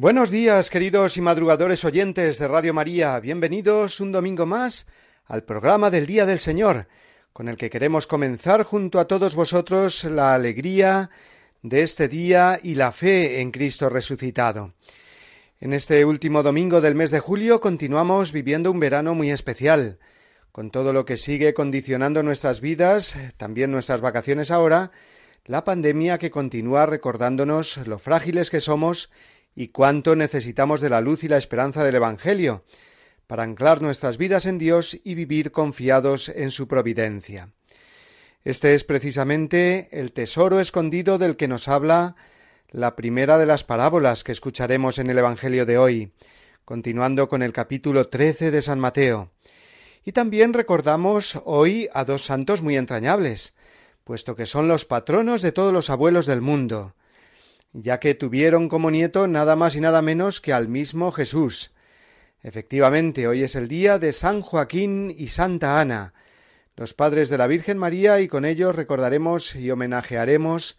Buenos días, queridos y madrugadores oyentes de Radio María. Bienvenidos un domingo más al programa del Día del Señor, con el que queremos comenzar junto a todos vosotros la alegría de este día y la fe en Cristo resucitado. En este último domingo del mes de julio continuamos viviendo un verano muy especial, con todo lo que sigue condicionando nuestras vidas, también nuestras vacaciones ahora, la pandemia que continúa recordándonos lo frágiles que somos y cuánto necesitamos de la luz y la esperanza del Evangelio para anclar nuestras vidas en Dios y vivir confiados en su providencia. Este es precisamente el tesoro escondido del que nos habla la primera de las parábolas que escucharemos en el Evangelio de hoy, continuando con el capítulo trece de San Mateo. Y también recordamos hoy a dos santos muy entrañables, puesto que son los patronos de todos los abuelos del mundo, ya que tuvieron como nieto nada más y nada menos que al mismo Jesús. Efectivamente, hoy es el día de San Joaquín y Santa Ana, los padres de la Virgen María, y con ellos recordaremos y homenajearemos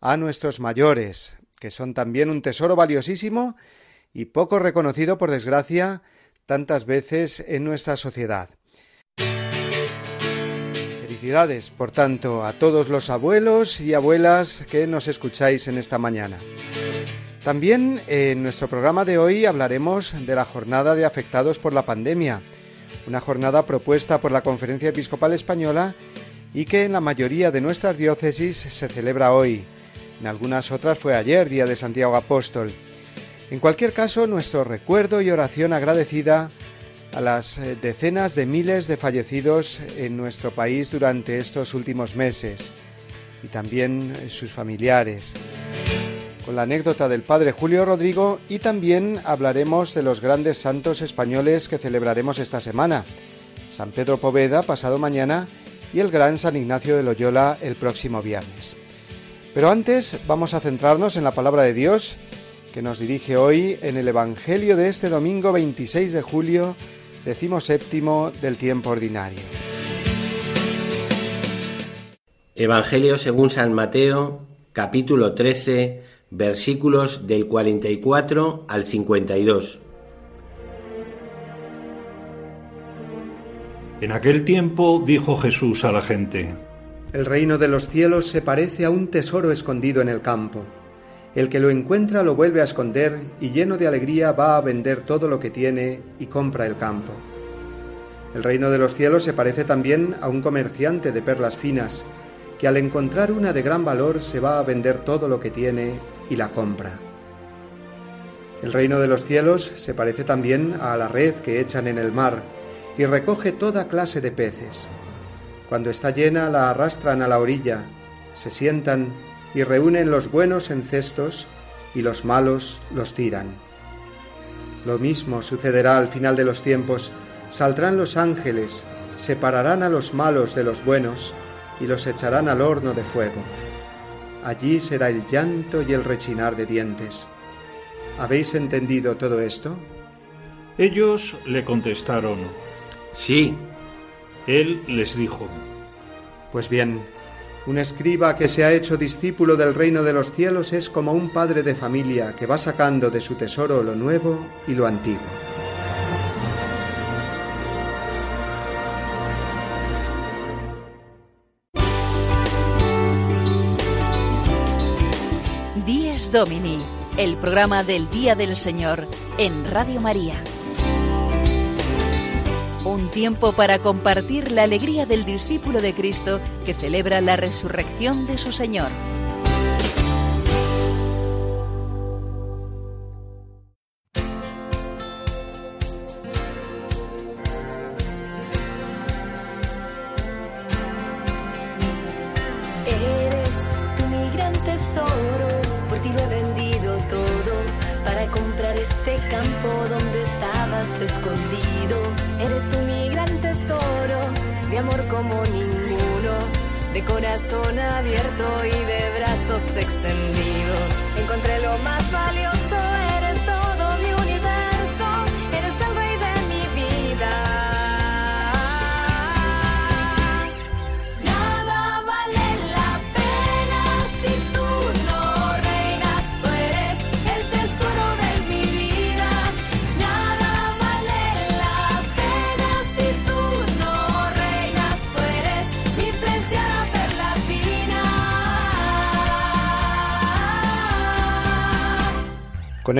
a nuestros mayores, que son también un tesoro valiosísimo y poco reconocido, por desgracia, tantas veces en nuestra sociedad. Felicidades, por tanto, a todos los abuelos y abuelas que nos escucháis en esta mañana. También en nuestro programa de hoy hablaremos de la jornada de afectados por la pandemia, una jornada propuesta por la Conferencia Episcopal Española y que en la mayoría de nuestras diócesis se celebra hoy. En algunas otras fue ayer, día de Santiago Apóstol. En cualquier caso, nuestro recuerdo y oración agradecida a las eh, decenas de miles de fallecidos en nuestro país durante estos últimos meses y también eh, sus familiares. Con la anécdota del padre Julio Rodrigo y también hablaremos de los grandes santos españoles que celebraremos esta semana. San Pedro Poveda pasado mañana y el gran San Ignacio de Loyola el próximo viernes. Pero antes vamos a centrarnos en la palabra de Dios que nos dirige hoy en el Evangelio de este domingo 26 de julio séptimo del tiempo ordinario. Evangelio según San Mateo, capítulo 13, versículos del 44 al 52. En aquel tiempo dijo Jesús a la gente, El reino de los cielos se parece a un tesoro escondido en el campo el que lo encuentra lo vuelve a esconder y lleno de alegría va a vender todo lo que tiene y compra el campo. El reino de los cielos se parece también a un comerciante de perlas finas, que al encontrar una de gran valor se va a vender todo lo que tiene y la compra. El reino de los cielos se parece también a la red que echan en el mar y recoge toda clase de peces. Cuando está llena la arrastran a la orilla, se sientan y reúnen los buenos en cestos y los malos los tiran. Lo mismo sucederá al final de los tiempos. Saldrán los ángeles, separarán a los malos de los buenos y los echarán al horno de fuego. Allí será el llanto y el rechinar de dientes. ¿Habéis entendido todo esto? Ellos le contestaron, Sí. Él les dijo, Pues bien, un escriba que se ha hecho discípulo del reino de los cielos es como un padre de familia que va sacando de su tesoro lo nuevo y lo antiguo. Días Domini, el programa del Día del Señor en Radio María. Tiempo para compartir la alegría del discípulo de Cristo que celebra la resurrección de su Señor.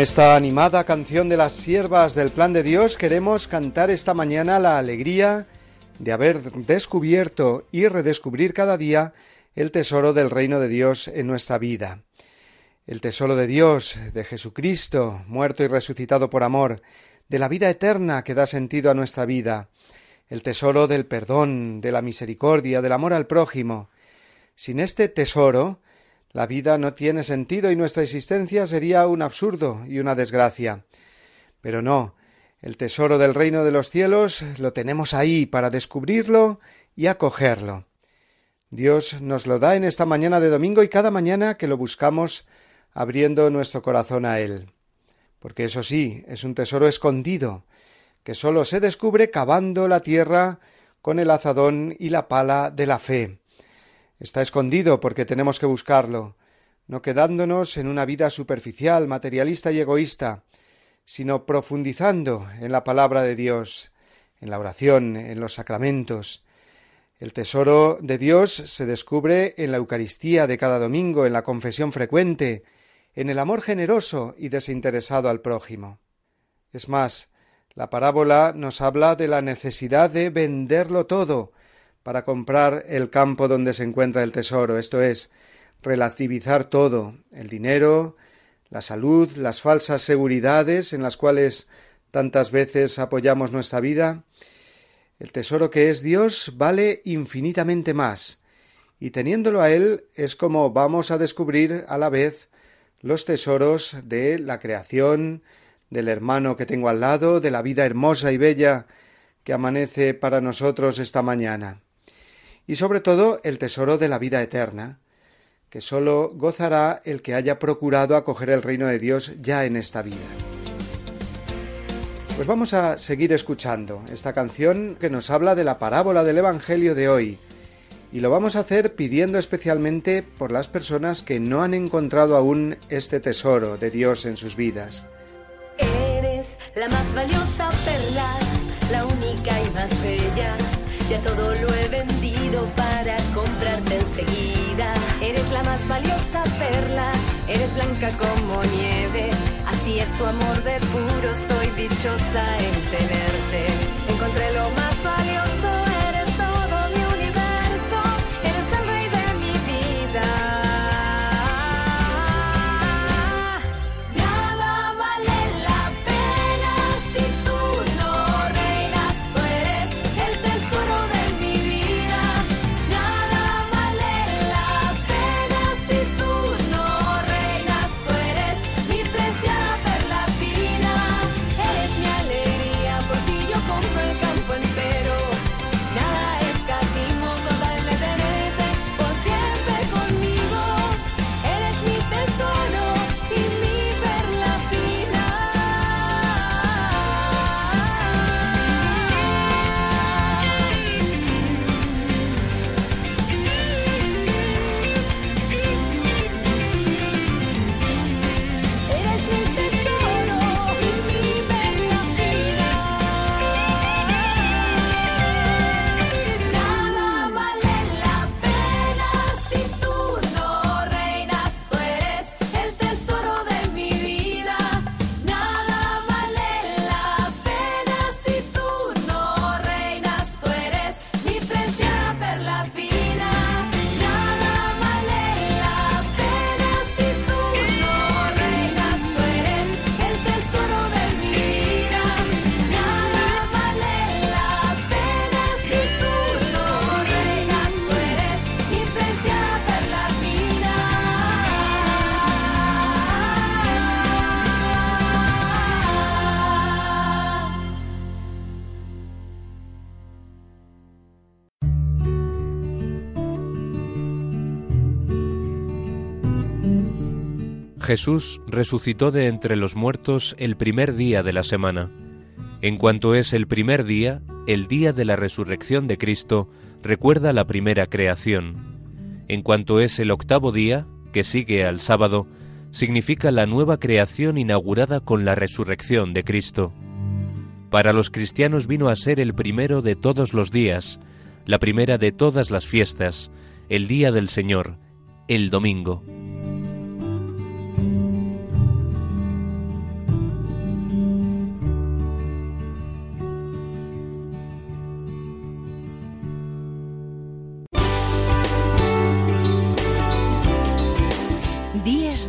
Esta animada canción de las siervas del plan de Dios queremos cantar esta mañana la alegría de haber descubierto y redescubrir cada día el tesoro del reino de Dios en nuestra vida. El tesoro de Dios, de Jesucristo, muerto y resucitado por amor, de la vida eterna que da sentido a nuestra vida, el tesoro del perdón, de la misericordia, del amor al prójimo. Sin este tesoro, la vida no tiene sentido y nuestra existencia sería un absurdo y una desgracia. Pero no, el tesoro del reino de los cielos lo tenemos ahí para descubrirlo y acogerlo. Dios nos lo da en esta mañana de domingo y cada mañana que lo buscamos abriendo nuestro corazón a Él. Porque eso sí, es un tesoro escondido, que sólo se descubre cavando la tierra con el azadón y la pala de la fe. Está escondido porque tenemos que buscarlo, no quedándonos en una vida superficial, materialista y egoísta, sino profundizando en la palabra de Dios, en la oración, en los sacramentos. El tesoro de Dios se descubre en la Eucaristía de cada domingo, en la confesión frecuente, en el amor generoso y desinteresado al prójimo. Es más, la parábola nos habla de la necesidad de venderlo todo para comprar el campo donde se encuentra el tesoro, esto es, relativizar todo, el dinero, la salud, las falsas seguridades en las cuales tantas veces apoyamos nuestra vida. El tesoro que es Dios vale infinitamente más, y teniéndolo a Él es como vamos a descubrir a la vez los tesoros de la creación, del hermano que tengo al lado, de la vida hermosa y bella que amanece para nosotros esta mañana, y sobre todo el tesoro de la vida eterna, que sólo gozará el que haya procurado acoger el reino de Dios ya en esta vida. Pues vamos a seguir escuchando esta canción que nos habla de la parábola del Evangelio de hoy, y lo vamos a hacer pidiendo especialmente por las personas que no han encontrado aún este tesoro de Dios en sus vidas. Eres la más valiosa perla, la única y más bella. Ya todo lo he vendido para comprarte enseguida. Eres la más valiosa perla, eres blanca como nieve. Así es tu amor de puro, soy dichosa en tenerte. Encontré lo más valioso, Jesús resucitó de entre los muertos el primer día de la semana. En cuanto es el primer día, el día de la resurrección de Cristo recuerda la primera creación. En cuanto es el octavo día, que sigue al sábado, significa la nueva creación inaugurada con la resurrección de Cristo. Para los cristianos vino a ser el primero de todos los días, la primera de todas las fiestas, el día del Señor, el domingo.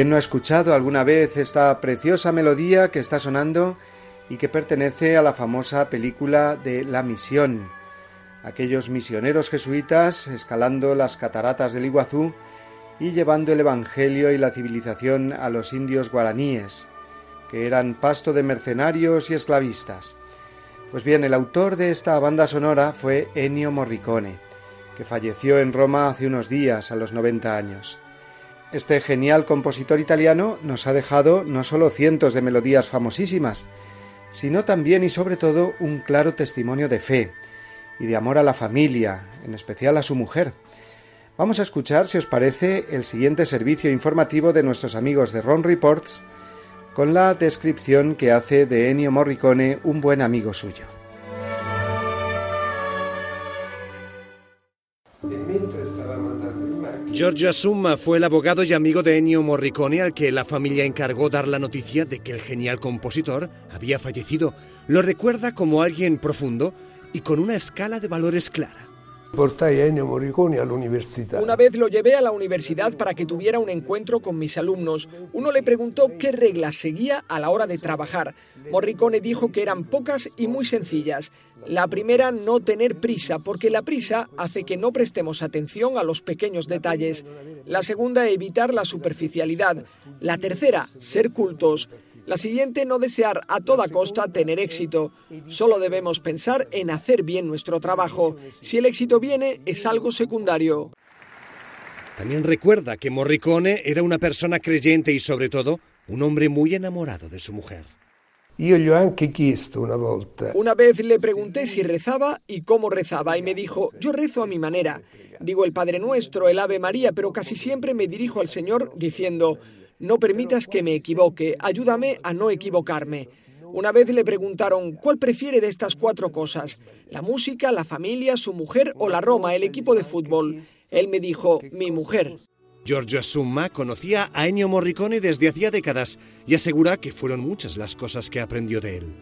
¿Quién no ha escuchado alguna vez esta preciosa melodía que está sonando y que pertenece a la famosa película de La Misión? Aquellos misioneros jesuitas escalando las cataratas del Iguazú y llevando el Evangelio y la civilización a los indios guaraníes, que eran pasto de mercenarios y esclavistas. Pues bien, el autor de esta banda sonora fue Ennio Morricone, que falleció en Roma hace unos días, a los 90 años. Este genial compositor italiano nos ha dejado no solo cientos de melodías famosísimas, sino también y sobre todo un claro testimonio de fe y de amor a la familia, en especial a su mujer. Vamos a escuchar, si os parece, el siguiente servicio informativo de nuestros amigos de Ron Reports, con la descripción que hace de Ennio Morricone, un buen amigo suyo. Giorgio Assumma fue el abogado y amigo de Ennio Morricone al que la familia encargó dar la noticia de que el genial compositor había fallecido. Lo recuerda como alguien profundo y con una escala de valores clara. Una vez lo llevé a la universidad para que tuviera un encuentro con mis alumnos. Uno le preguntó qué reglas seguía a la hora de trabajar. Morricone dijo que eran pocas y muy sencillas. La primera, no tener prisa, porque la prisa hace que no prestemos atención a los pequeños detalles. La segunda, evitar la superficialidad. La tercera, ser cultos. La siguiente, no desear a toda costa tener éxito. Solo debemos pensar en hacer bien nuestro trabajo. Si el éxito viene, es algo secundario. También recuerda que Morricone era una persona creyente y sobre todo un hombre muy enamorado de su mujer. Io gli ho anche chiesto una volta. Una vez le pregunté si rezaba y cómo rezaba y me dijo, yo rezo a mi manera. Digo el Padre Nuestro, el Ave María, pero casi siempre me dirijo al Señor diciendo, no permitas que me equivoque, ayúdame a no equivocarme. Una vez le preguntaron, ¿cuál prefiere de estas cuatro cosas? ¿La música, la familia, su mujer o la Roma, el equipo de fútbol? Él me dijo, mi mujer. Giorgio Assumma conocía a Ennio Morricone desde hacía décadas y asegura que fueron muchas las cosas que aprendió de él.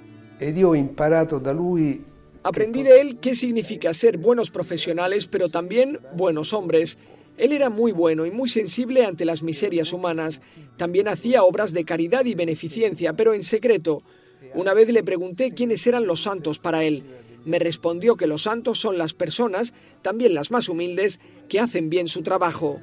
Aprendí de él qué significa ser buenos profesionales, pero también buenos hombres. Él era muy bueno y muy sensible ante las miserias humanas. También hacía obras de caridad y beneficencia, pero en secreto. Una vez le pregunté quiénes eran los santos para él. Me respondió que los santos son las personas, también las más humildes, que hacen bien su trabajo.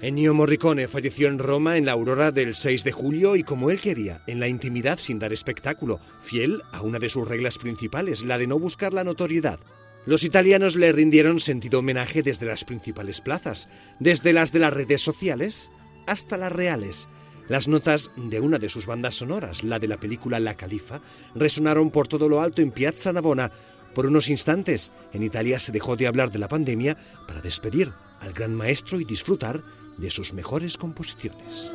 Ennio Morricone falleció en Roma en la aurora del 6 de julio y como él quería, en la intimidad sin dar espectáculo, fiel a una de sus reglas principales, la de no buscar la notoriedad. Los italianos le rindieron sentido homenaje desde las principales plazas, desde las de las redes sociales hasta las reales. Las notas de una de sus bandas sonoras, la de la película La Califa, resonaron por todo lo alto en Piazza Navona. Por unos instantes, en Italia se dejó de hablar de la pandemia para despedir al gran maestro y disfrutar de sus mejores composiciones.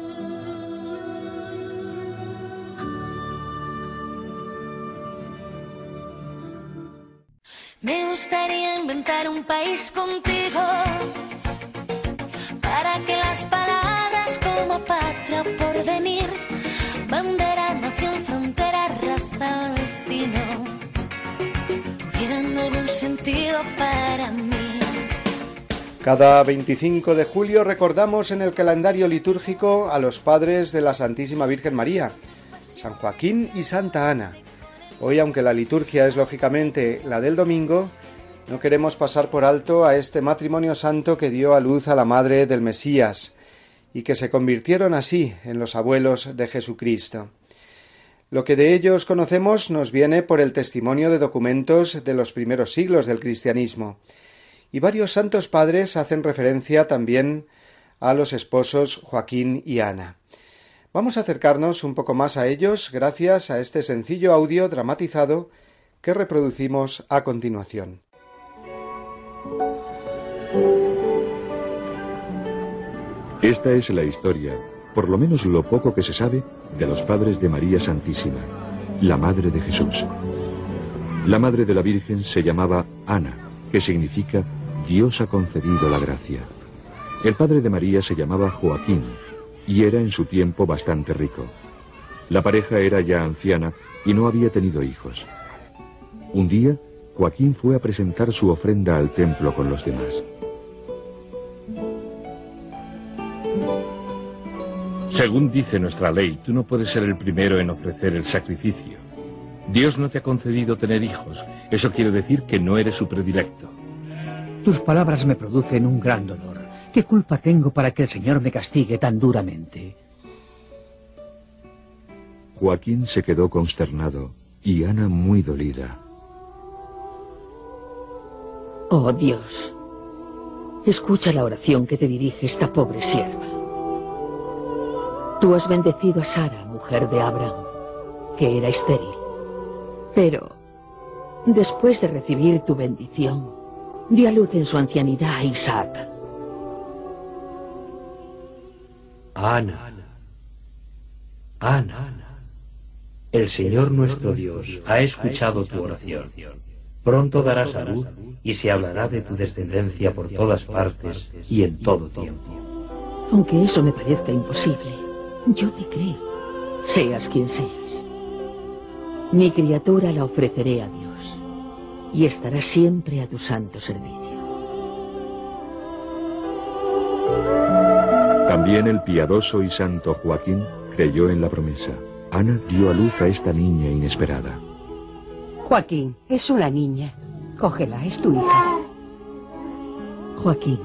Me gustaría inventar un país contigo para que las palabras como patria o porvenir, bandera, nación, frontera, raza o destino, hubieran algún sentido para mí. Cada 25 de julio recordamos en el calendario litúrgico a los padres de la Santísima Virgen María, San Joaquín y Santa Ana. Hoy, aunque la liturgia es lógicamente la del domingo, no queremos pasar por alto a este matrimonio santo que dio a luz a la madre del Mesías y que se convirtieron así en los abuelos de Jesucristo. Lo que de ellos conocemos nos viene por el testimonio de documentos de los primeros siglos del cristianismo, y varios santos padres hacen referencia también a los esposos Joaquín y Ana. Vamos a acercarnos un poco más a ellos gracias a este sencillo audio dramatizado que reproducimos a continuación. Esta es la historia, por lo menos lo poco que se sabe, de los padres de María Santísima, la Madre de Jesús. La Madre de la Virgen se llamaba Ana, que significa Dios ha concedido la gracia. El padre de María se llamaba Joaquín y era en su tiempo bastante rico. La pareja era ya anciana y no había tenido hijos. Un día, Joaquín fue a presentar su ofrenda al templo con los demás. Según dice nuestra ley, tú no puedes ser el primero en ofrecer el sacrificio. Dios no te ha concedido tener hijos. Eso quiere decir que no eres su predilecto. Tus palabras me producen un gran dolor. ¿Qué culpa tengo para que el Señor me castigue tan duramente? Joaquín se quedó consternado y Ana muy dolida. Oh Dios, escucha la oración que te dirige esta pobre sierva. Tú has bendecido a Sara, mujer de Abraham, que era estéril. Pero, después de recibir tu bendición, dio a luz en su ancianidad a Isaac. Ana, Ana, el Señor nuestro Dios ha escuchado tu oración. Pronto darás a luz y se hablará de tu descendencia por todas partes y en todo tiempo. Aunque eso me parezca imposible, yo te creo, seas quien seas. Mi criatura la ofreceré a Dios y estará siempre a tu santo servicio. También el piadoso y santo Joaquín creyó en la promesa. Ana dio a luz a esta niña inesperada. Joaquín, es una niña. Cógela, es tu hija. Joaquín,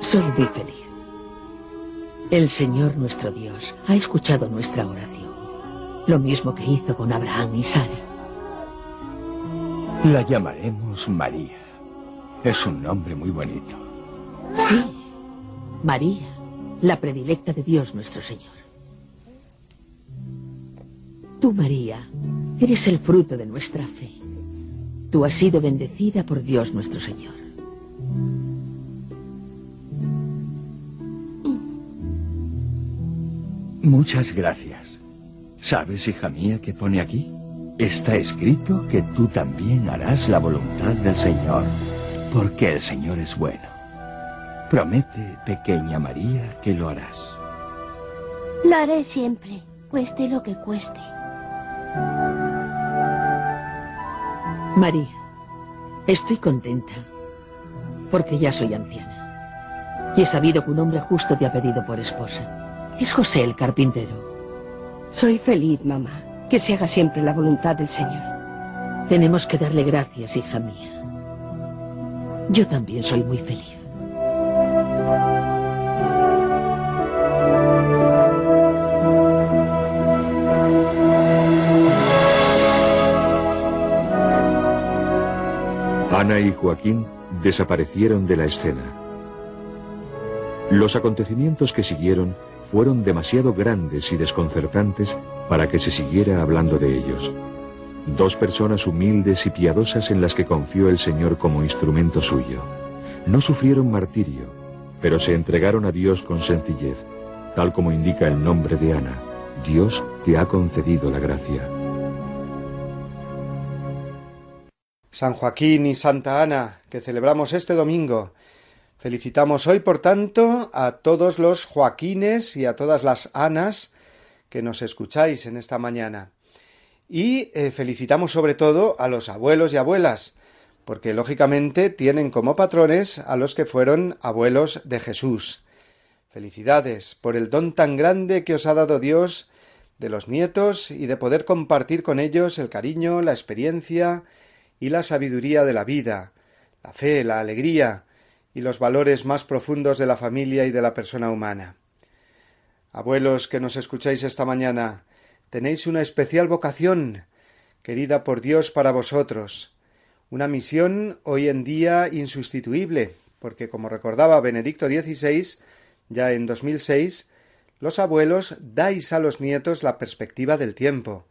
soy muy feliz. El Señor nuestro Dios ha escuchado nuestra oración, lo mismo que hizo con Abraham y Sara. La llamaremos María. Es un nombre muy bonito. Sí, María, la predilecta de Dios nuestro Señor. Tú, María, eres el fruto de nuestra fe. Tú has sido bendecida por Dios nuestro Señor. Muchas gracias. ¿Sabes, hija mía, qué pone aquí? Está escrito que tú también harás la voluntad del Señor, porque el Señor es bueno. Promete, pequeña María, que lo harás. Lo haré siempre, cueste lo que cueste. María, estoy contenta, porque ya soy anciana. Y he sabido que un hombre justo te ha pedido por esposa. Es José el carpintero. Soy feliz, mamá. Que se haga siempre la voluntad del Señor. Tenemos que darle gracias, hija mía. Yo también soy muy feliz. Ana y Joaquín desaparecieron de la escena. Los acontecimientos que siguieron fueron demasiado grandes y desconcertantes para que se siguiera hablando de ellos. Dos personas humildes y piadosas en las que confió el Señor como instrumento suyo. No sufrieron martirio, pero se entregaron a Dios con sencillez, tal como indica el nombre de Ana. Dios te ha concedido la gracia. San Joaquín y Santa Ana, que celebramos este domingo, Felicitamos hoy, por tanto, a todos los Joaquines y a todas las Anas que nos escucháis en esta mañana. Y eh, felicitamos sobre todo a los abuelos y abuelas, porque lógicamente tienen como patrones a los que fueron abuelos de Jesús. Felicidades por el don tan grande que os ha dado Dios de los nietos y de poder compartir con ellos el cariño, la experiencia y la sabiduría de la vida, la fe, la alegría y los valores más profundos de la familia y de la persona humana. Abuelos que nos escucháis esta mañana, tenéis una especial vocación, querida por Dios para vosotros, una misión hoy en día insustituible, porque como recordaba Benedicto XVI, ya en 2006, los abuelos dais a los nietos la perspectiva del tiempo.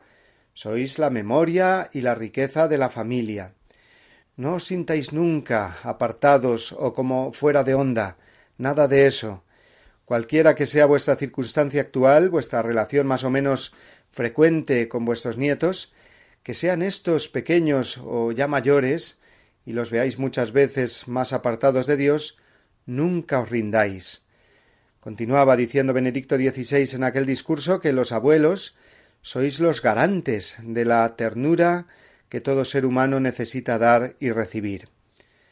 Sois la memoria y la riqueza de la familia. No os sintáis nunca apartados o como fuera de onda. Nada de eso. Cualquiera que sea vuestra circunstancia actual, vuestra relación más o menos frecuente con vuestros nietos, que sean estos pequeños o ya mayores, y los veáis muchas veces más apartados de Dios, nunca os rindáis. Continuaba diciendo Benedicto XVI en aquel discurso que los abuelos sois los garantes de la ternura que todo ser humano necesita dar y recibir.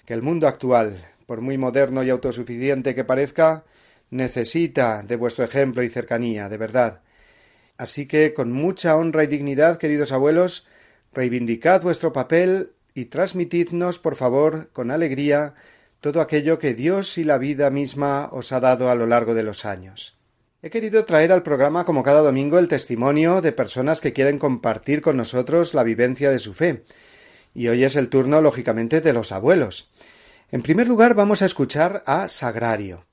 Que el mundo actual, por muy moderno y autosuficiente que parezca, necesita de vuestro ejemplo y cercanía, de verdad. Así que, con mucha honra y dignidad, queridos abuelos, reivindicad vuestro papel y transmitidnos, por favor, con alegría, todo aquello que Dios y la vida misma os ha dado a lo largo de los años. He querido traer al programa como cada domingo el testimonio de personas que quieren compartir con nosotros la vivencia de su fe. Y hoy es el turno, lógicamente, de los abuelos. En primer lugar vamos a escuchar a Sagrario,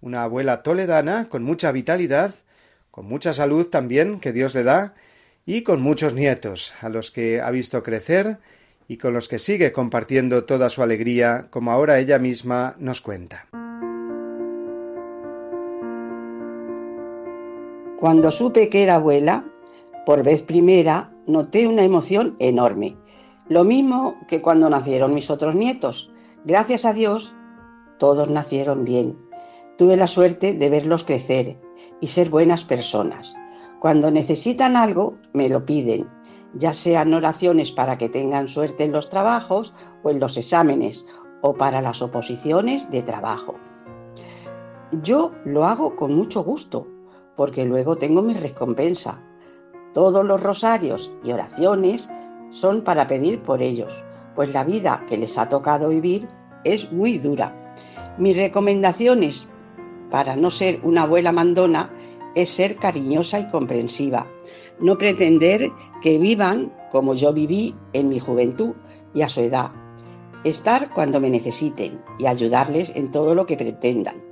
una abuela toledana con mucha vitalidad, con mucha salud también que Dios le da, y con muchos nietos, a los que ha visto crecer y con los que sigue compartiendo toda su alegría, como ahora ella misma nos cuenta. Cuando supe que era abuela, por vez primera, noté una emoción enorme. Lo mismo que cuando nacieron mis otros nietos. Gracias a Dios, todos nacieron bien. Tuve la suerte de verlos crecer y ser buenas personas. Cuando necesitan algo, me lo piden, ya sean oraciones para que tengan suerte en los trabajos o en los exámenes, o para las oposiciones de trabajo. Yo lo hago con mucho gusto, porque luego tengo mi recompensa. Todos los rosarios y oraciones son para pedir por ellos, pues la vida que les ha tocado vivir es muy dura. Mis recomendaciones para no ser una abuela mandona es ser cariñosa y comprensiva, no pretender que vivan como yo viví en mi juventud y a su edad, estar cuando me necesiten y ayudarles en todo lo que pretendan,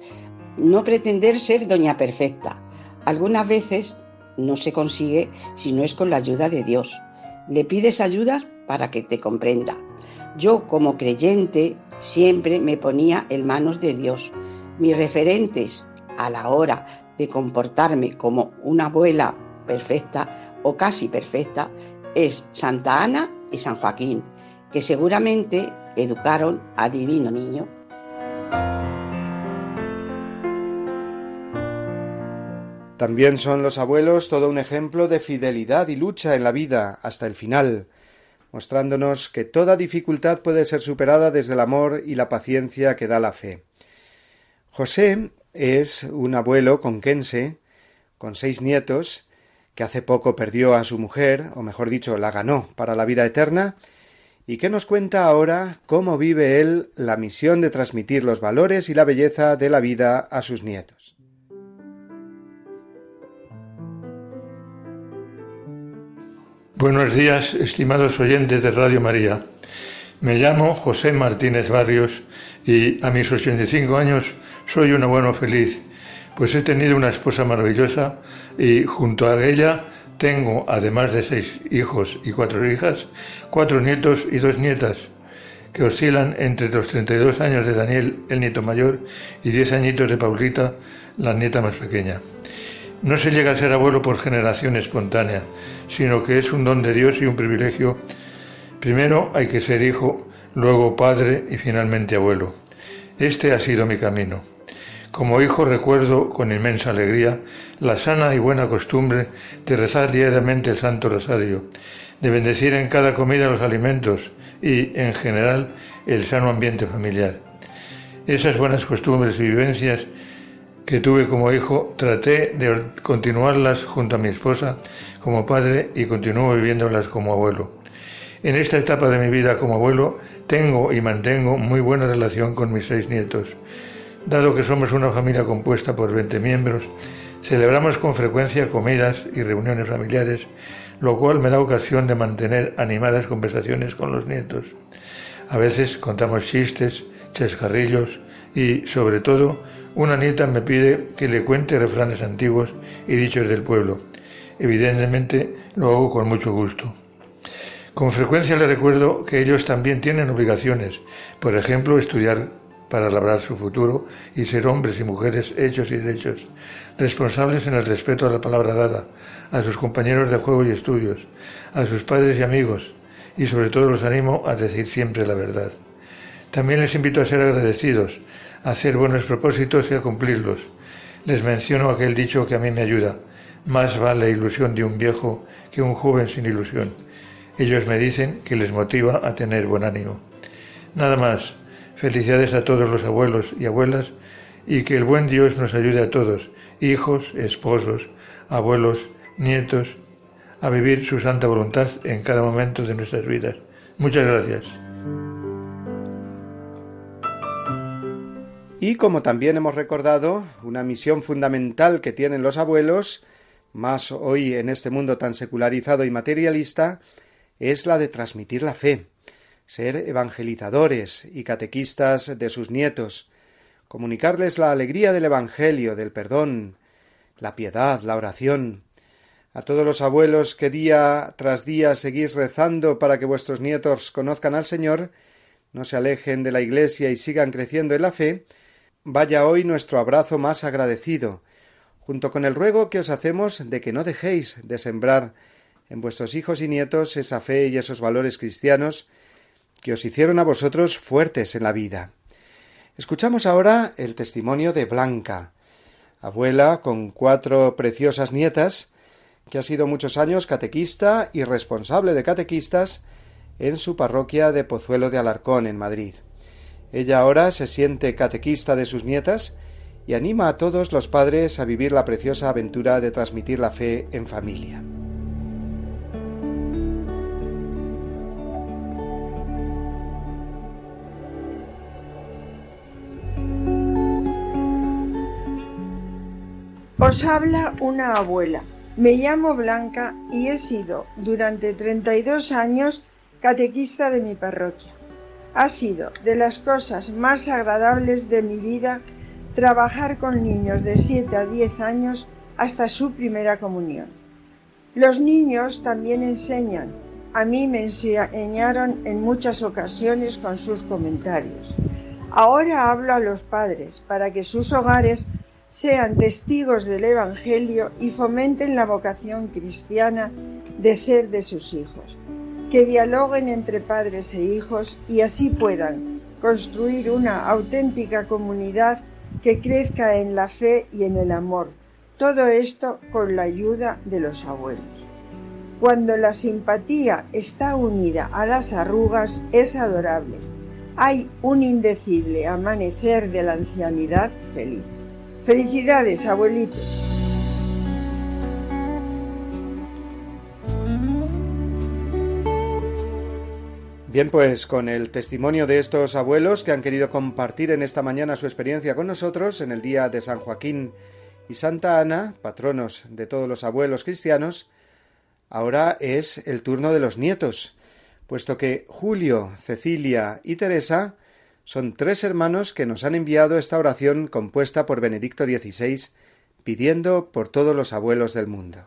no pretender ser doña perfecta, algunas veces no se consigue si no es con la ayuda de Dios. Le pides ayuda para que te comprenda. Yo como creyente siempre me ponía en manos de Dios. Mis referentes a la hora de comportarme como una abuela perfecta o casi perfecta es Santa Ana y San Joaquín, que seguramente educaron a Divino Niño. También son los abuelos todo un ejemplo de fidelidad y lucha en la vida hasta el final, mostrándonos que toda dificultad puede ser superada desde el amor y la paciencia que da la fe. José es un abuelo conquense, con seis nietos, que hace poco perdió a su mujer, o mejor dicho, la ganó para la vida eterna, y que nos cuenta ahora cómo vive él la misión de transmitir los valores y la belleza de la vida a sus nietos. Buenos días, estimados oyentes de Radio María. Me llamo José Martínez Barrios y a mis 85 años soy un abuelo feliz, pues he tenido una esposa maravillosa y junto a ella tengo, además de seis hijos y cuatro hijas, cuatro nietos y dos nietas, que oscilan entre los 32 años de Daniel, el nieto mayor, y 10 añitos de Paulita, la nieta más pequeña. No se llega a ser abuelo por generación espontánea, sino que es un don de Dios y un privilegio. Primero hay que ser hijo, luego padre y finalmente abuelo. Este ha sido mi camino. Como hijo recuerdo con inmensa alegría la sana y buena costumbre de rezar diariamente el Santo Rosario, de bendecir en cada comida los alimentos y, en general, el sano ambiente familiar. Esas buenas costumbres y vivencias que tuve como hijo, traté de continuarlas junto a mi esposa como padre y continúo viviéndolas como abuelo. En esta etapa de mi vida como abuelo tengo y mantengo muy buena relación con mis seis nietos. Dado que somos una familia compuesta por 20 miembros, celebramos con frecuencia comidas y reuniones familiares, lo cual me da ocasión de mantener animadas conversaciones con los nietos. A veces contamos chistes, chascarrillos y, sobre todo, una nieta me pide que le cuente refranes antiguos y dichos del pueblo. Evidentemente lo hago con mucho gusto. Con frecuencia le recuerdo que ellos también tienen obligaciones, por ejemplo, estudiar para labrar su futuro y ser hombres y mujeres hechos y derechos, responsables en el respeto a la palabra dada, a sus compañeros de juego y estudios, a sus padres y amigos, y sobre todo los animo a decir siempre la verdad. También les invito a ser agradecidos, hacer buenos propósitos y a cumplirlos. Les menciono aquel dicho que a mí me ayuda. Más vale la ilusión de un viejo que un joven sin ilusión. Ellos me dicen que les motiva a tener buen ánimo. Nada más. Felicidades a todos los abuelos y abuelas y que el buen Dios nos ayude a todos, hijos, esposos, abuelos, nietos, a vivir su santa voluntad en cada momento de nuestras vidas. Muchas gracias. Y como también hemos recordado, una misión fundamental que tienen los abuelos, más hoy en este mundo tan secularizado y materialista, es la de transmitir la fe, ser evangelizadores y catequistas de sus nietos, comunicarles la alegría del Evangelio, del perdón, la piedad, la oración. A todos los abuelos que día tras día seguís rezando para que vuestros nietos conozcan al Señor, no se alejen de la Iglesia y sigan creciendo en la fe, vaya hoy nuestro abrazo más agradecido, junto con el ruego que os hacemos de que no dejéis de sembrar en vuestros hijos y nietos esa fe y esos valores cristianos que os hicieron a vosotros fuertes en la vida. Escuchamos ahora el testimonio de Blanca, abuela con cuatro preciosas nietas, que ha sido muchos años catequista y responsable de catequistas en su parroquia de Pozuelo de Alarcón, en Madrid. Ella ahora se siente catequista de sus nietas y anima a todos los padres a vivir la preciosa aventura de transmitir la fe en familia. Os habla una abuela. Me llamo Blanca y he sido durante 32 años catequista de mi parroquia. Ha sido de las cosas más agradables de mi vida trabajar con niños de 7 a 10 años hasta su primera comunión. Los niños también enseñan. A mí me enseñaron en muchas ocasiones con sus comentarios. Ahora hablo a los padres para que sus hogares sean testigos del Evangelio y fomenten la vocación cristiana de ser de sus hijos que dialoguen entre padres e hijos y así puedan construir una auténtica comunidad que crezca en la fe y en el amor. Todo esto con la ayuda de los abuelos. Cuando la simpatía está unida a las arrugas es adorable. Hay un indecible amanecer de la ancianidad feliz. Felicidades, abuelitos. Bien, pues con el testimonio de estos abuelos que han querido compartir en esta mañana su experiencia con nosotros en el día de San Joaquín y Santa Ana, patronos de todos los abuelos cristianos, ahora es el turno de los nietos, puesto que Julio, Cecilia y Teresa son tres hermanos que nos han enviado esta oración compuesta por Benedicto XVI pidiendo por todos los abuelos del mundo.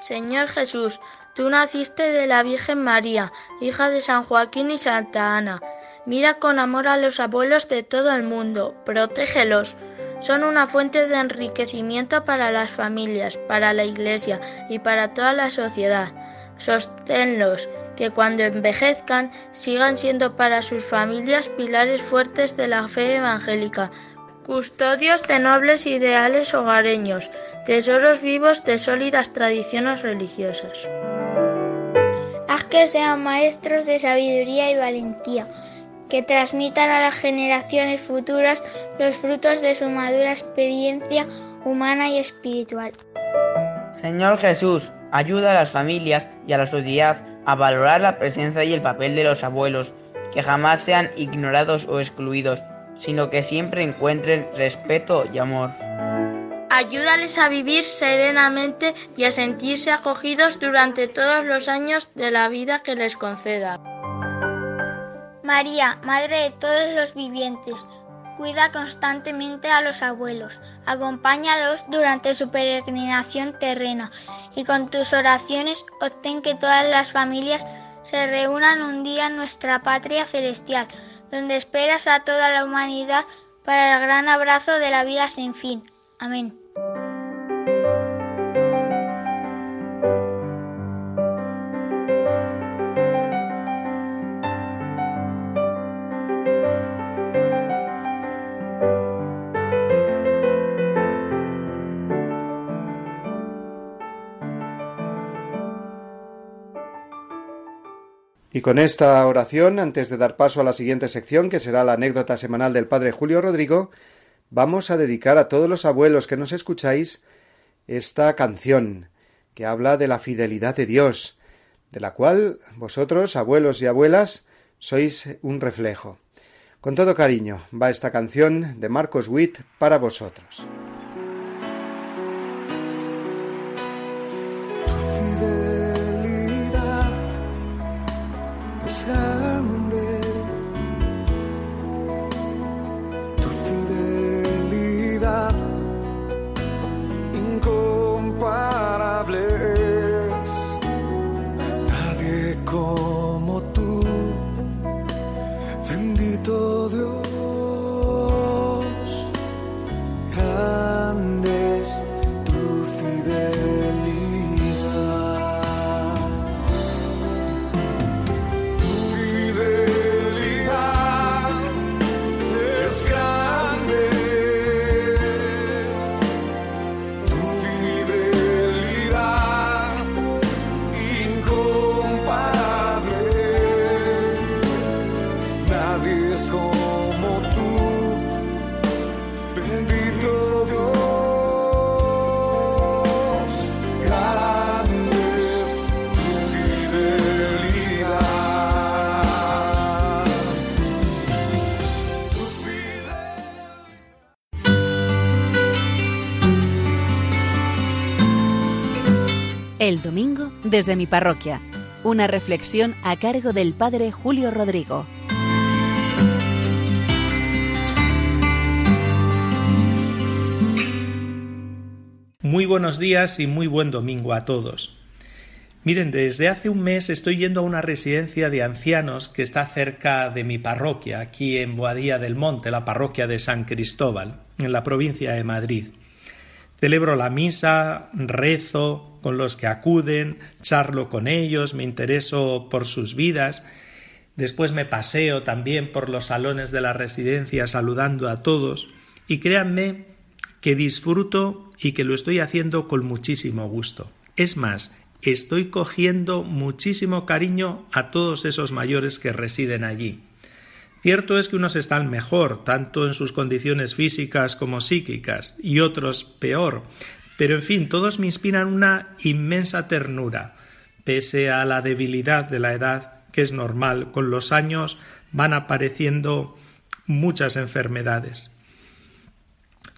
Señor Jesús, tú naciste de la Virgen María, hija de San Joaquín y Santa Ana. Mira con amor a los abuelos de todo el mundo, protégelos. Son una fuente de enriquecimiento para las familias, para la Iglesia y para toda la sociedad. Sosténlos, que cuando envejezcan sigan siendo para sus familias pilares fuertes de la fe evangélica. custodios de nobles ideales hogareños, tesoros vivos de sólidas tradiciones religiosas. Haz que sean maestros de sabiduría y valentía, que transmitan a las generaciones futuras los frutos de su madura experiencia humana y espiritual. Señor Jesús, ayuda a las familias y a la sociedad a valorar la presencia y el papel de los abuelos, que jamás sean ignorados o excluidos, sino que siempre encuentren respeto y amor. Ayúdales a vivir serenamente y a sentirse acogidos durante todos los años de la vida que les conceda. María, Madre de todos los vivientes, cuida constantemente a los abuelos, acompáñalos durante su peregrinación terrena y con tus oraciones obtén que todas las familias se reúnan un día en nuestra patria celestial, donde esperas a toda la humanidad para el gran abrazo de la vida sin fin. Amén. Y con esta oración, antes de dar paso a la siguiente sección, que será la anécdota semanal del Padre Julio Rodrigo, vamos a dedicar a todos los abuelos que nos escucháis esta canción, que habla de la fidelidad de Dios, de la cual vosotros, abuelos y abuelas, sois un reflejo. Con todo cariño va esta canción de Marcos Witt para vosotros. Desde mi parroquia. Una reflexión a cargo del Padre Julio Rodrigo. Muy buenos días y muy buen domingo a todos. Miren, desde hace un mes estoy yendo a una residencia de ancianos que está cerca de mi parroquia, aquí en Boadía del Monte, la parroquia de San Cristóbal, en la provincia de Madrid. Celebro la misa, rezo con los que acuden, charlo con ellos, me intereso por sus vidas. Después me paseo también por los salones de la residencia saludando a todos. Y créanme que disfruto y que lo estoy haciendo con muchísimo gusto. Es más, estoy cogiendo muchísimo cariño a todos esos mayores que residen allí. Cierto es que unos están mejor, tanto en sus condiciones físicas como psíquicas, y otros peor, pero en fin, todos me inspiran una inmensa ternura, pese a la debilidad de la edad, que es normal, con los años van apareciendo muchas enfermedades.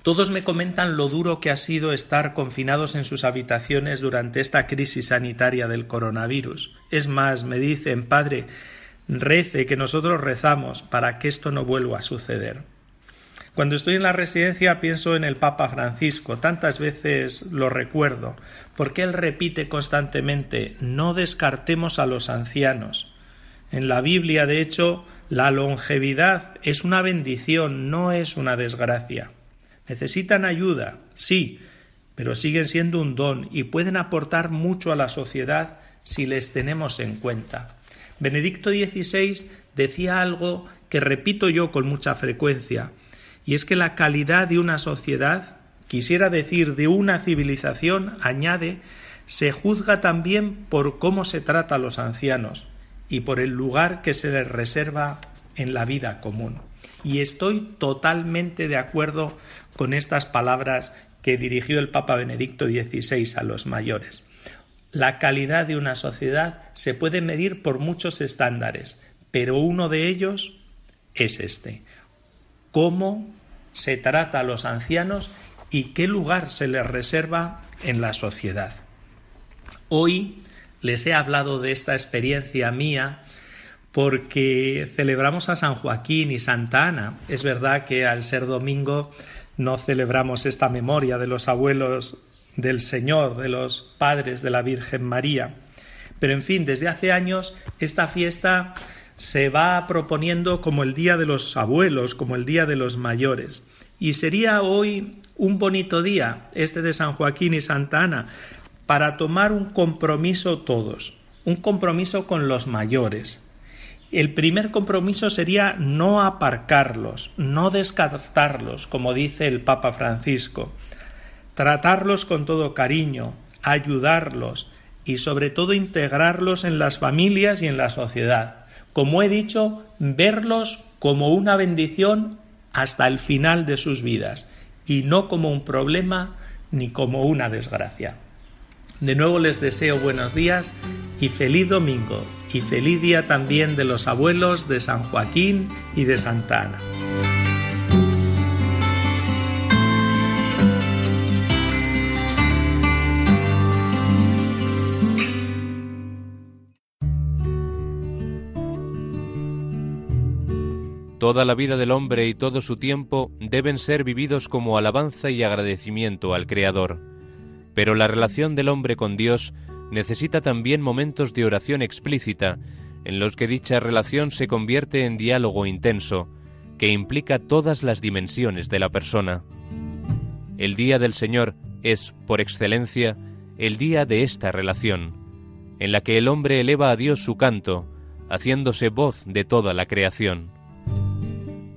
Todos me comentan lo duro que ha sido estar confinados en sus habitaciones durante esta crisis sanitaria del coronavirus. Es más, me dicen, padre, rece que nosotros rezamos para que esto no vuelva a suceder. Cuando estoy en la residencia pienso en el Papa Francisco, tantas veces lo recuerdo, porque él repite constantemente no descartemos a los ancianos. En la Biblia, de hecho, la longevidad es una bendición, no es una desgracia. Necesitan ayuda, sí, pero siguen siendo un don y pueden aportar mucho a la sociedad si les tenemos en cuenta. Benedicto XVI decía algo que repito yo con mucha frecuencia. Y es que la calidad de una sociedad, quisiera decir de una civilización, añade, se juzga también por cómo se trata a los ancianos y por el lugar que se les reserva en la vida común. Y estoy totalmente de acuerdo con estas palabras que dirigió el Papa Benedicto XVI a los mayores. La calidad de una sociedad se puede medir por muchos estándares, pero uno de ellos es este. ¿Cómo se trata a los ancianos y qué lugar se les reserva en la sociedad? Hoy les he hablado de esta experiencia mía porque celebramos a San Joaquín y Santa Ana. Es verdad que al ser domingo no celebramos esta memoria de los abuelos del Señor, de los padres de la Virgen María. Pero en fin, desde hace años esta fiesta se va proponiendo como el Día de los Abuelos, como el Día de los Mayores. Y sería hoy un bonito día, este de San Joaquín y Santa Ana, para tomar un compromiso todos, un compromiso con los mayores. El primer compromiso sería no aparcarlos, no descartarlos, como dice el Papa Francisco, tratarlos con todo cariño, ayudarlos y sobre todo integrarlos en las familias y en la sociedad. Como he dicho, verlos como una bendición hasta el final de sus vidas y no como un problema ni como una desgracia. De nuevo les deseo buenos días y feliz domingo y feliz día también de los abuelos de San Joaquín y de Santa Ana. Toda la vida del hombre y todo su tiempo deben ser vividos como alabanza y agradecimiento al Creador. Pero la relación del hombre con Dios necesita también momentos de oración explícita, en los que dicha relación se convierte en diálogo intenso, que implica todas las dimensiones de la persona. El día del Señor es, por excelencia, el día de esta relación, en la que el hombre eleva a Dios su canto, haciéndose voz de toda la creación.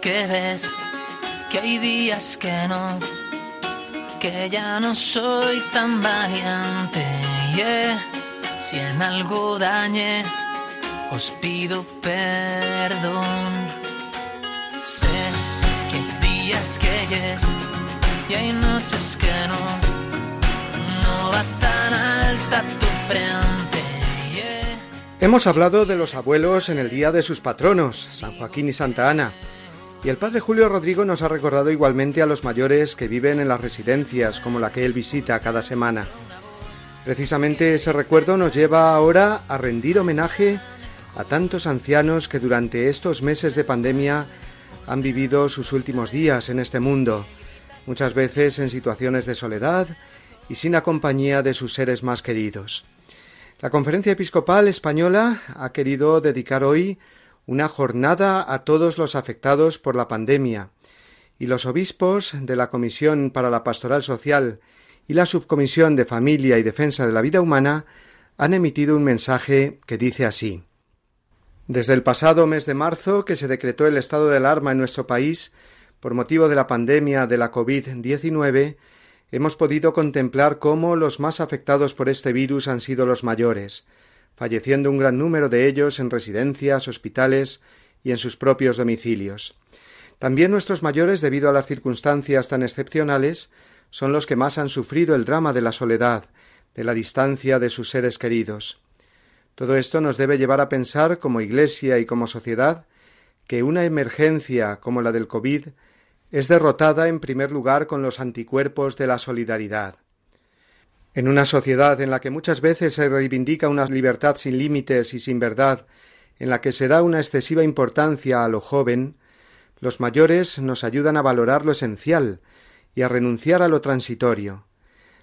Que ves, que hay días que no, que ya no soy tan valiente. Si en algo dañe, os pido perdón. Sé que hay días que yes y hay noches que no, no va tan alta tu frente. Hemos hablado de los abuelos en el día de sus patronos, San Joaquín y Santa Ana. Y el padre Julio Rodrigo nos ha recordado igualmente a los mayores que viven en las residencias como la que él visita cada semana. Precisamente ese recuerdo nos lleva ahora a rendir homenaje a tantos ancianos que durante estos meses de pandemia han vivido sus últimos días en este mundo, muchas veces en situaciones de soledad y sin la compañía de sus seres más queridos. La Conferencia Episcopal Española ha querido dedicar hoy una jornada a todos los afectados por la pandemia, y los obispos de la Comisión para la Pastoral Social y la Subcomisión de Familia y Defensa de la Vida Humana han emitido un mensaje que dice así. Desde el pasado mes de marzo, que se decretó el estado de alarma en nuestro país por motivo de la pandemia de la COVID-19, hemos podido contemplar cómo los más afectados por este virus han sido los mayores, falleciendo un gran número de ellos en residencias, hospitales y en sus propios domicilios. También nuestros mayores, debido a las circunstancias tan excepcionales, son los que más han sufrido el drama de la soledad, de la distancia de sus seres queridos. Todo esto nos debe llevar a pensar, como Iglesia y como sociedad, que una emergencia como la del COVID es derrotada en primer lugar con los anticuerpos de la solidaridad. En una sociedad en la que muchas veces se reivindica una libertad sin límites y sin verdad, en la que se da una excesiva importancia a lo joven, los mayores nos ayudan a valorar lo esencial y a renunciar a lo transitorio.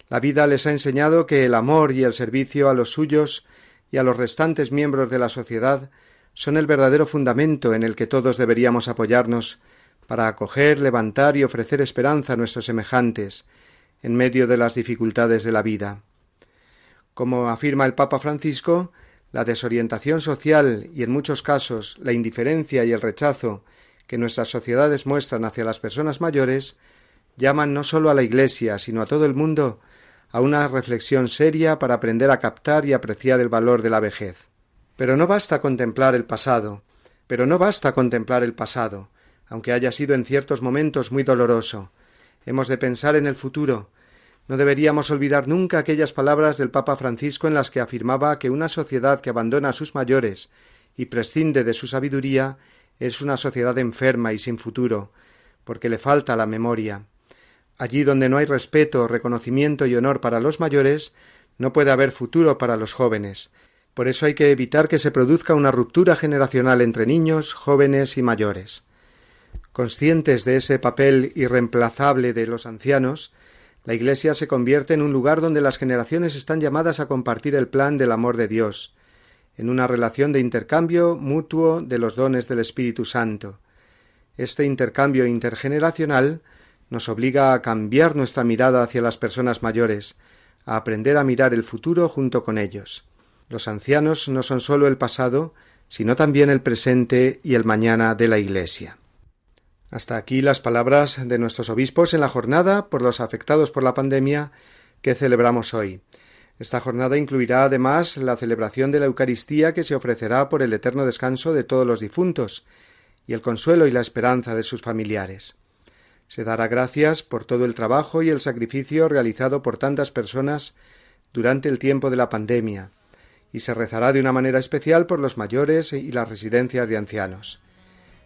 La vida les ha enseñado que el amor y el servicio a los suyos y a los restantes miembros de la sociedad son el verdadero fundamento en el que todos deberíamos apoyarnos para acoger, levantar y ofrecer esperanza a nuestros semejantes en medio de las dificultades de la vida. Como afirma el Papa Francisco, la desorientación social y en muchos casos la indiferencia y el rechazo que nuestras sociedades muestran hacia las personas mayores llaman no solo a la Iglesia, sino a todo el mundo a una reflexión seria para aprender a captar y apreciar el valor de la vejez. Pero no basta contemplar el pasado, pero no basta contemplar el pasado, aunque haya sido en ciertos momentos muy doloroso. Hemos de pensar en el futuro. No deberíamos olvidar nunca aquellas palabras del Papa Francisco en las que afirmaba que una sociedad que abandona a sus mayores y prescinde de su sabiduría es una sociedad enferma y sin futuro, porque le falta la memoria. Allí donde no hay respeto, reconocimiento y honor para los mayores, no puede haber futuro para los jóvenes. Por eso hay que evitar que se produzca una ruptura generacional entre niños, jóvenes y mayores. Conscientes de ese papel irreemplazable de los ancianos, la Iglesia se convierte en un lugar donde las generaciones están llamadas a compartir el plan del amor de Dios, en una relación de intercambio mutuo de los dones del Espíritu Santo. Este intercambio intergeneracional nos obliga a cambiar nuestra mirada hacia las personas mayores, a aprender a mirar el futuro junto con ellos. Los ancianos no son sólo el pasado, sino también el presente y el mañana de la Iglesia. Hasta aquí las palabras de nuestros obispos en la jornada por los afectados por la pandemia que celebramos hoy. Esta jornada incluirá además la celebración de la Eucaristía que se ofrecerá por el eterno descanso de todos los difuntos y el consuelo y la esperanza de sus familiares. Se dará gracias por todo el trabajo y el sacrificio realizado por tantas personas durante el tiempo de la pandemia, y se rezará de una manera especial por los mayores y las residencias de ancianos.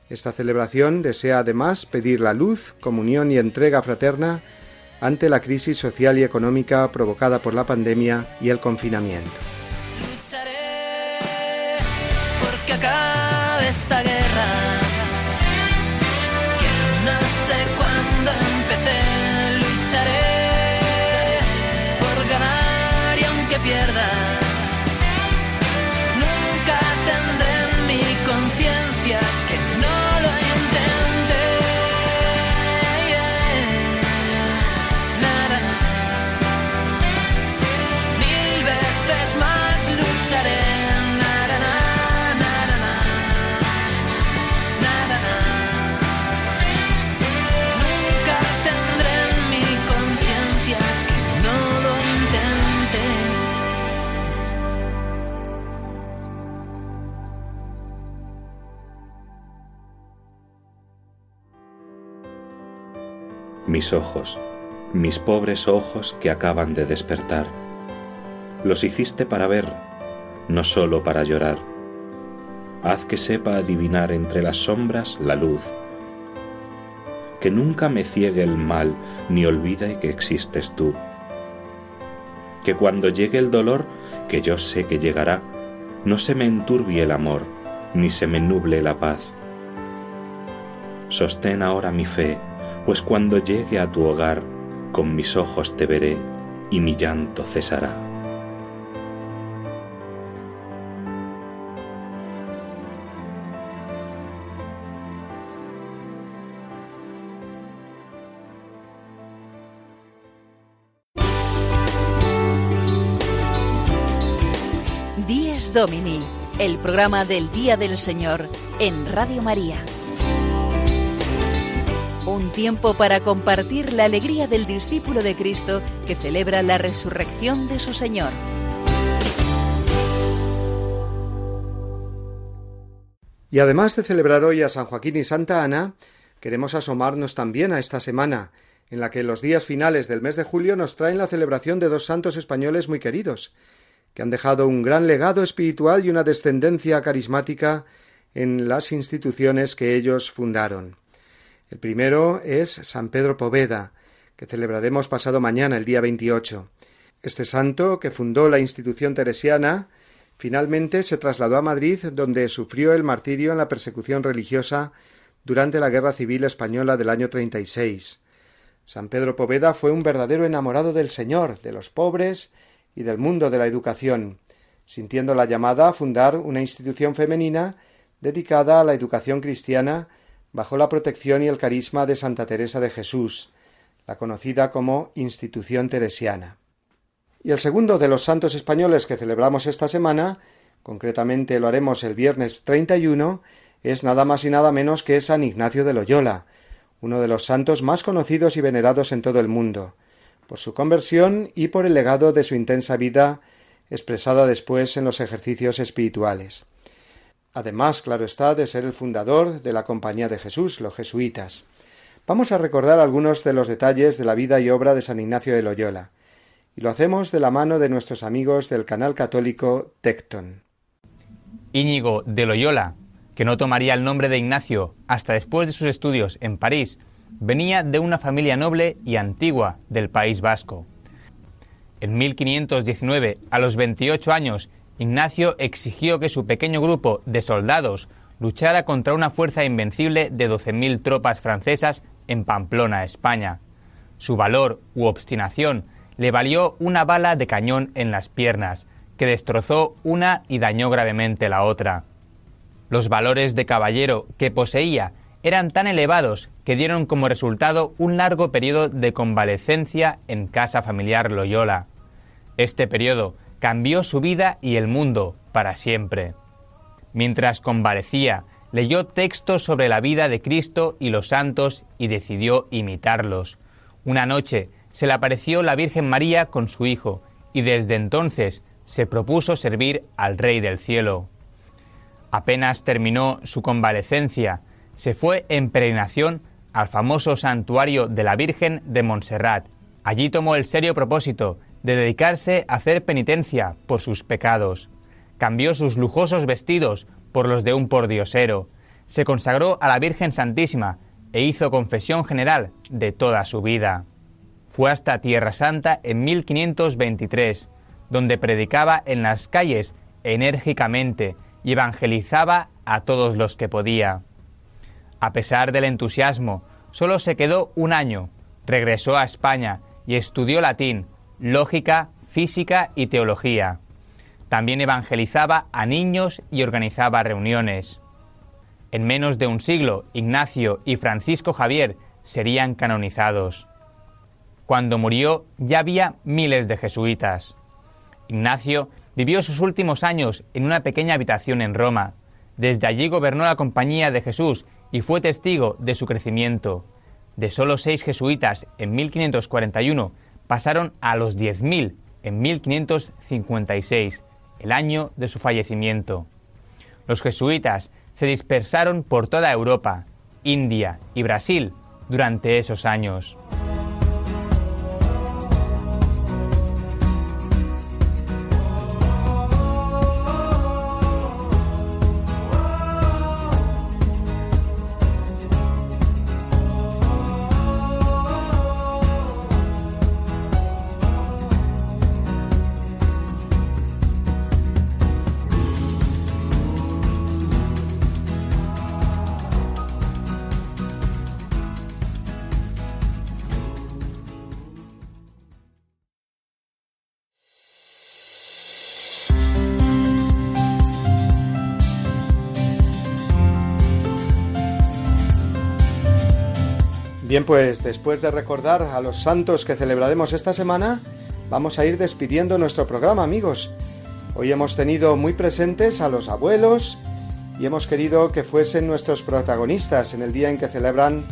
Esta celebración desea además pedir la luz, comunión y entrega fraterna ante la crisis social y económica provocada por la pandemia y el confinamiento. Mis ojos, mis pobres ojos que acaban de despertar. Los hiciste para ver, no sólo para llorar. Haz que sepa adivinar entre las sombras la luz. Que nunca me ciegue el mal ni olvide que existes tú. Que cuando llegue el dolor, que yo sé que llegará, no se me enturbie el amor, ni se me nuble la paz. Sostén ahora mi fe, pues cuando llegue a tu hogar, con mis ojos te veré y mi llanto cesará. Dies Domini, el programa del Día del Señor en Radio María. Tiempo para compartir la alegría del discípulo de Cristo que celebra la resurrección de su Señor. Y además de celebrar hoy a San Joaquín y Santa Ana, queremos asomarnos también a esta semana, en la que los días finales del mes de julio nos traen la celebración de dos santos españoles muy queridos, que han dejado un gran legado espiritual y una descendencia carismática en las instituciones que ellos fundaron. El primero es San Pedro Poveda, que celebraremos pasado mañana, el día 28. Este santo, que fundó la institución teresiana, finalmente se trasladó a Madrid, donde sufrió el martirio en la persecución religiosa durante la Guerra Civil Española del año 36. San Pedro Poveda fue un verdadero enamorado del Señor, de los pobres y del mundo de la educación, sintiendo la llamada a fundar una institución femenina dedicada a la educación cristiana bajo la protección y el carisma de Santa Teresa de Jesús, la conocida como Institución Teresiana. Y el segundo de los santos españoles que celebramos esta semana, concretamente lo haremos el viernes 31, es nada más y nada menos que San Ignacio de Loyola, uno de los santos más conocidos y venerados en todo el mundo, por su conversión y por el legado de su intensa vida expresada después en los ejercicios espirituales. Además, claro está, de ser el fundador de la Compañía de Jesús, los jesuitas. Vamos a recordar algunos de los detalles de la vida y obra de San Ignacio de Loyola, y lo hacemos de la mano de nuestros amigos del canal católico Tecton. Íñigo de Loyola, que no tomaría el nombre de Ignacio hasta después de sus estudios en París, venía de una familia noble y antigua del País Vasco. En 1519, a los 28 años, Ignacio exigió que su pequeño grupo de soldados luchara contra una fuerza invencible de 12.000 tropas francesas en Pamplona, España. Su valor u obstinación le valió una bala de cañón en las piernas, que destrozó una y dañó gravemente la otra. Los valores de caballero que poseía eran tan elevados que dieron como resultado un largo periodo de convalecencia en casa familiar Loyola. Este periodo cambió su vida y el mundo para siempre. Mientras convalecía, leyó textos sobre la vida de Cristo y los santos y decidió imitarlos. Una noche se le apareció la Virgen María con su Hijo, y desde entonces se propuso servir al Rey del Cielo. Apenas terminó su convalecencia, se fue en peregrinación al famoso santuario de la Virgen de Montserrat. Allí tomó el serio propósito de dedicarse a hacer penitencia por sus pecados. Cambió sus lujosos vestidos por los de un pordiosero. Se consagró a la Virgen Santísima e hizo confesión general de toda su vida. Fue hasta Tierra Santa en 1523, donde predicaba en las calles enérgicamente y evangelizaba a todos los que podía. A pesar del entusiasmo, solo se quedó un año, regresó a España y estudió latín, lógica, física y teología. También evangelizaba a niños y organizaba reuniones. En menos de un siglo, Ignacio y Francisco Javier serían canonizados. Cuando murió ya había miles de jesuitas. Ignacio vivió sus últimos años en una pequeña habitación en Roma. Desde allí gobernó la Compañía de Jesús y fue testigo de su crecimiento. De solo seis jesuitas en 1541 pasaron a los 10.000 en 1556, el año de su fallecimiento. Los jesuitas se dispersaron por toda Europa, India y Brasil durante esos años. Bien, pues después de recordar a los santos que celebraremos esta semana, vamos a ir despidiendo nuestro programa, amigos. Hoy hemos tenido muy presentes a los abuelos y hemos querido que fuesen nuestros protagonistas en el día en que celebran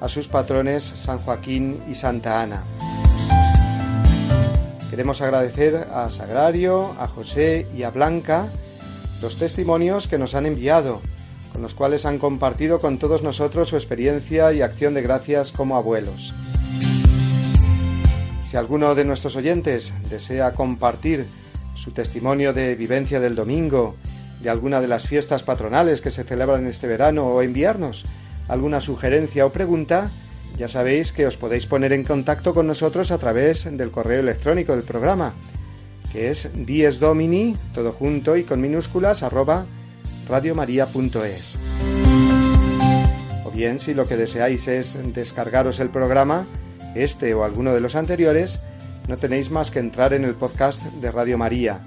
a sus patrones San Joaquín y Santa Ana. Queremos agradecer a Sagrario, a José y a Blanca los testimonios que nos han enviado con los cuales han compartido con todos nosotros su experiencia y acción de gracias como abuelos. Si alguno de nuestros oyentes desea compartir su testimonio de vivencia del domingo, de alguna de las fiestas patronales que se celebran este verano o enviarnos alguna sugerencia o pregunta, ya sabéis que os podéis poner en contacto con nosotros a través del correo electrónico del programa, que es diesdomini, todo junto y con minúsculas, arroba radiomaria.es. O bien, si lo que deseáis es descargaros el programa, este o alguno de los anteriores, no tenéis más que entrar en el podcast de Radio María,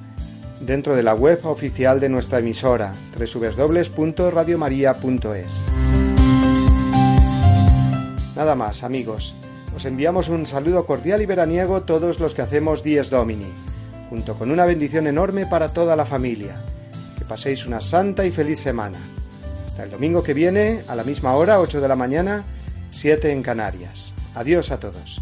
dentro de la web oficial de nuestra emisora, www.radiomaria.es. Nada más, amigos. Os enviamos un saludo cordial y veraniego todos los que hacemos Dies Domini, junto con una bendición enorme para toda la familia. Paséis una santa y feliz semana. Hasta el domingo que viene, a la misma hora, 8 de la mañana, 7 en Canarias. Adiós a todos.